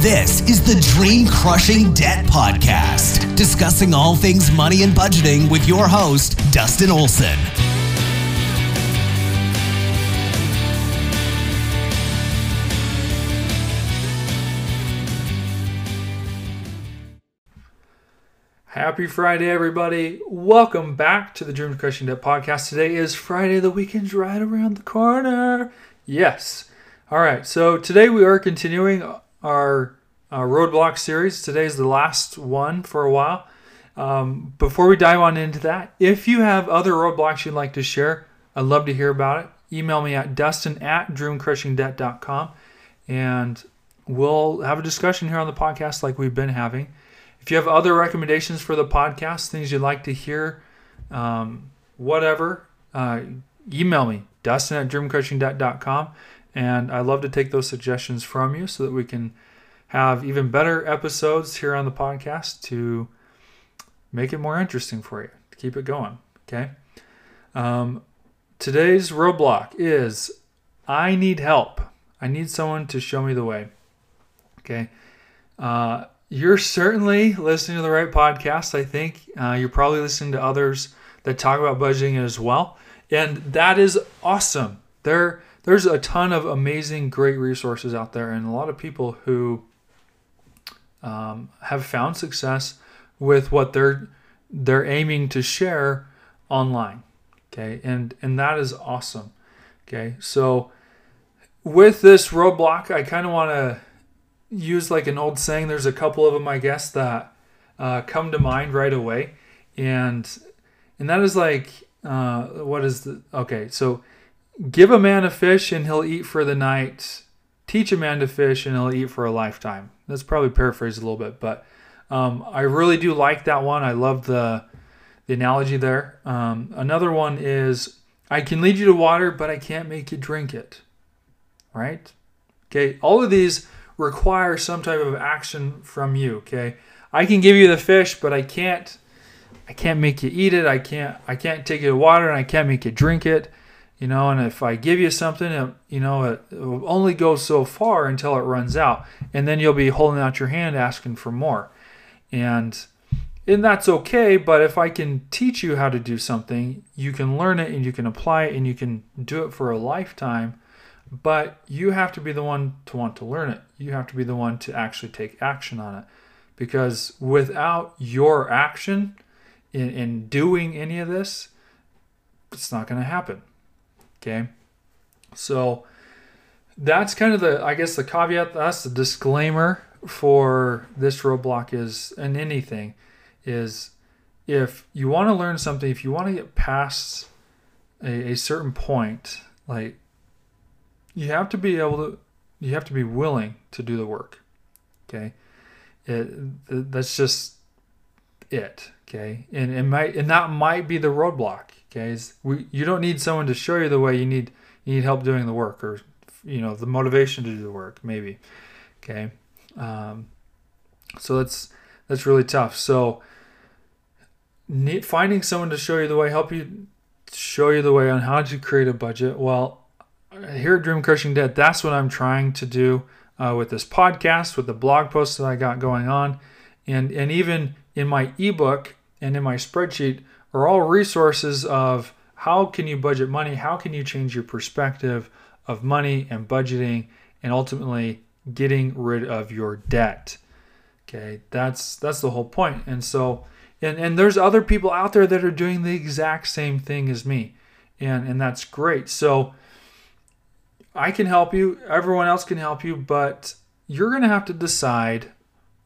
This is the Dream Crushing Debt Podcast, discussing all things money and budgeting with your host, Dustin Olson. Happy Friday, everybody. Welcome back to the Dream Crushing Debt Podcast. Today is Friday. The weekend's right around the corner. Yes. All right. So today we are continuing our uh, roadblock series. Today's the last one for a while. Um, before we dive on into that, if you have other roadblocks you'd like to share, I'd love to hear about it. Email me at dustin at dreamcrushingdebt.com and we'll have a discussion here on the podcast like we've been having. If you have other recommendations for the podcast, things you'd like to hear, um, whatever, uh, email me, dustin at dreamcrushingdebt.com. And I love to take those suggestions from you so that we can have even better episodes here on the podcast to make it more interesting for you, to keep it going. Okay. Um, today's roadblock is I need help. I need someone to show me the way. Okay. Uh, you're certainly listening to the right podcast. I think uh, you're probably listening to others that talk about budgeting as well, and that is awesome. There, there's a ton of amazing, great resources out there, and a lot of people who um, have found success with what they're they're aiming to share online. Okay, and and that is awesome. Okay, so with this roadblock, I kind of want to use like an old saying. There's a couple of them, I guess, that uh, come to mind right away, and and that is like uh, what is the okay? So give a man a fish and he'll eat for the night. Teach a man to fish and he'll eat for a lifetime. That's probably paraphrased a little bit, but um, I really do like that one. I love the the analogy there. Um, another one is I can lead you to water, but I can't make you drink it. Right? Okay. All of these require some type of action from you. Okay. I can give you the fish, but I can't. I can't make you eat it. I can't. I can't take you to water, and I can't make you drink it you know and if i give you something it, you know it, it, only goes so far until it runs out and then you'll be holding out your hand asking for more. And and that's okay but if i can teach you how to do something you can learn it and you can apply it and you can do it for a lifetime but you have to be the one to want to learn it. You have to be the one to actually take action on it. Because without your action in, in doing any of this it's not going to happen Okay. So that's kind of the, I guess, the caveat. That's the disclaimer for this roadblock is, and anything, is if you want to learn something, if you want to get past a, a certain point, like you have to be able to, you have to be willing to do the work. Okay. It, that's just it. Okay. And it might, and that might be the roadblock guys. We you don't need someone to show you the way. You need you need help doing the work, or you know the motivation to do the work, maybe. Okay, um, so that's that's really tough. So need, finding someone to show you the way, help you show you the way on how to create a budget. Well, here at Dream Crushing Debt, that's what I'm trying to do uh, with this podcast, with the blog posts that I got going on, and and even in my ebook and in my spreadsheet are all resources of how can you budget money, how can you change your perspective of money and budgeting, and ultimately getting rid of your debt. Okay, that's that's the whole point. And so, and and there's other people out there that are doing the exact same thing as me, and and that's great. So I can help you. Everyone else can help you, but you're gonna have to decide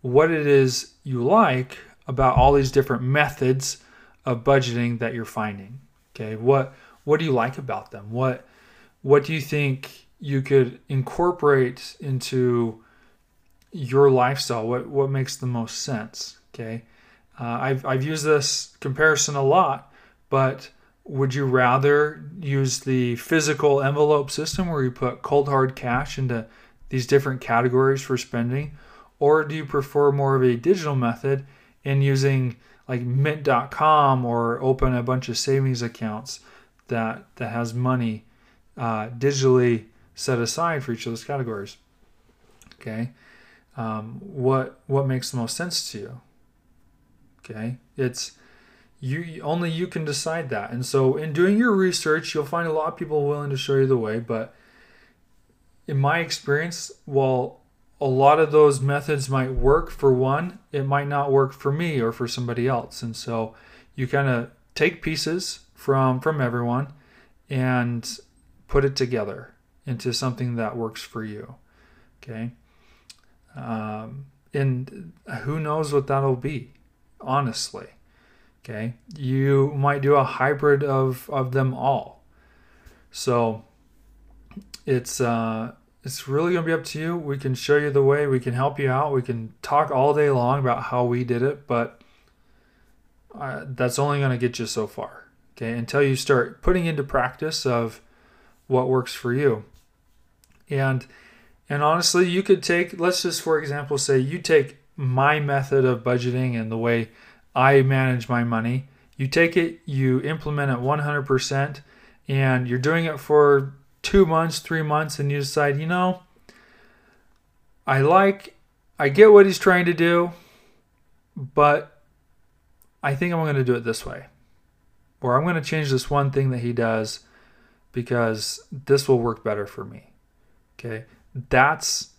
what it is you like about all these different methods of budgeting that you're finding. Okay, what what do you like about them? What what do you think you could incorporate into your lifestyle? What what makes the most sense? Okay, uh, I've I've used this comparison a lot, but would you rather use the physical envelope system where you put cold hard cash into these different categories for spending, or do you prefer more of a digital method in using like mint.com or open a bunch of savings accounts that that has money uh, digitally set aside for each of those categories okay um, what what makes the most sense to you. Okay, it's you only you can decide that. And so in doing your research, you'll find a lot of people willing to show you the way, but in my experience, while a lot of those methods might work for one, it might not work for me or for somebody else. And so you kind of take pieces from from everyone and put it together into something that works for you. Okay. Um, and who knows what that'll be, honestly. Okay. You might do a hybrid of, of them all. So it's uh, it's really gonna be up to you. We can show you the way, we can help you out, we can talk all day long about how we did it, but uh, that's only gonna get you so far. Okay, until you start putting into practice of what works for you. And and honestly, you could take let's just for example say you take my method of budgeting and the way I manage my money. You take it, you implement it 100%, and you're doing it for two months, three months, and you decide, you know, I like, I get what he's trying to do, but I think I'm going to do it this way. Or I'm going to change this one thing that he does because this will work better for me. Okay? That's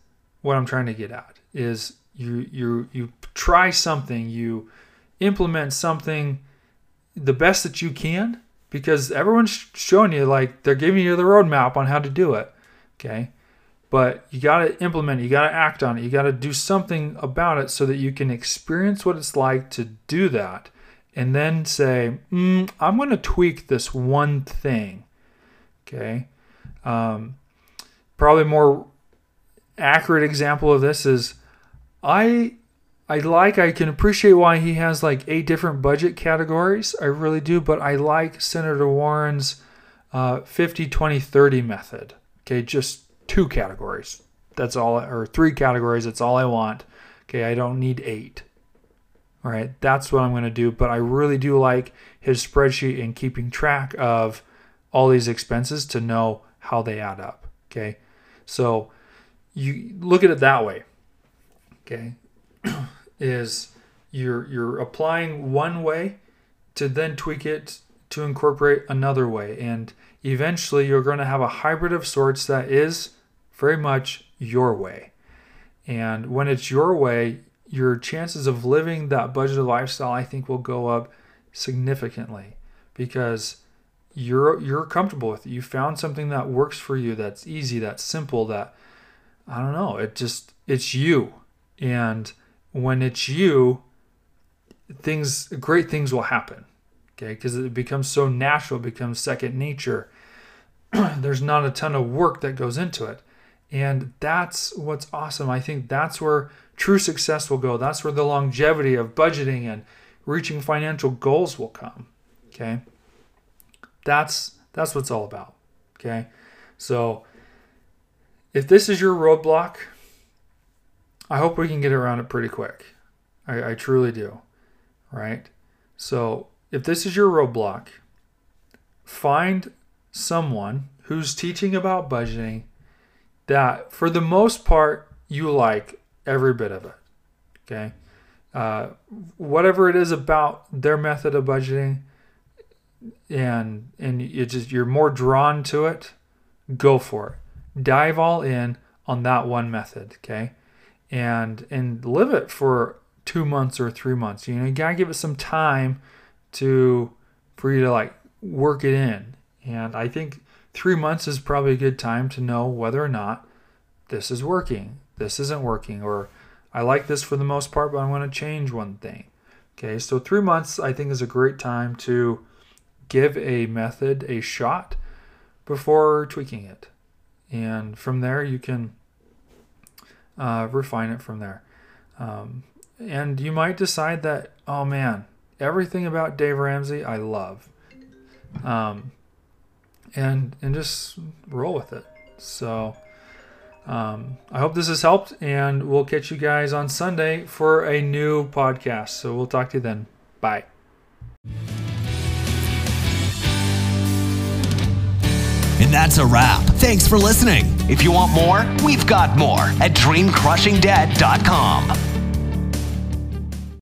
what I'm trying to get at is you you you try something, you implement something the best that you can because everyone's showing you like they're giving you the roadmap on how to do it. Okay. But you got to implement it, you got to act on it, you got to do something about it so that you can experience what it's like to do that and then say, mm, I'm going to tweak this one thing. Okay. Um, probably more accurate example of this is I I like, I can appreciate why he has like eight different budget categories. I really do, but I like Senator Warren's uh, 50, 20, 30 method. Okay, just two categories. That's all, or three categories. That's all I want. Okay, I don't need eight. All right, that's what I'm going to do. But I really do like his spreadsheet and keeping track of all these expenses to know how they add up. Okay, so you look at it that way. Okay, is you're you're applying one way to then tweak it to incorporate another way. And eventually you're going to have a hybrid of sorts that is very much your way. And when it's your way your chances of living that budgeted lifestyle i think will go up significantly because you're you're comfortable with it. You found something that works for you that's easy that's simple that i don't know it just it's you. And when it's you, things great things will happen. Okay, because it becomes so natural, it becomes second nature. There's not a ton of work that goes into it. And that's what's awesome. I think that's where true success will go. That's where the longevity of budgeting and reaching financial goals will come. Okay? That's that's what's all about. Okay? So if this is your roadblock, I hope we can get around it pretty quick. I, I truly do. Right? So, if this is your roadblock, find someone who's teaching about budgeting that, for the most part, you like every bit of it. Okay? Uh, whatever it is about their method of budgeting, and and you just you're more drawn to it, go for it. Dive all in on that one method. Okay and and live it for two months or three months. You know, you gotta give it some time to for you to like work it in. And I think three months is probably a good time to know whether or not this is working, this isn't working, or I like this for the most part, but I want to change one thing. Okay, so three months I think is a great time to give a method a shot before tweaking it. And from there, you can uh, refine it from there. Um, and you might decide that, oh man, everything about Dave Ramsey I love. Um, and and just roll with it. So um, I hope this has helped, and we'll catch you guys on Sunday for a new podcast. So we'll talk to you then. Bye. That's a wrap. Thanks for listening. If you want more, we've got more at dreamcrushingdebt.com.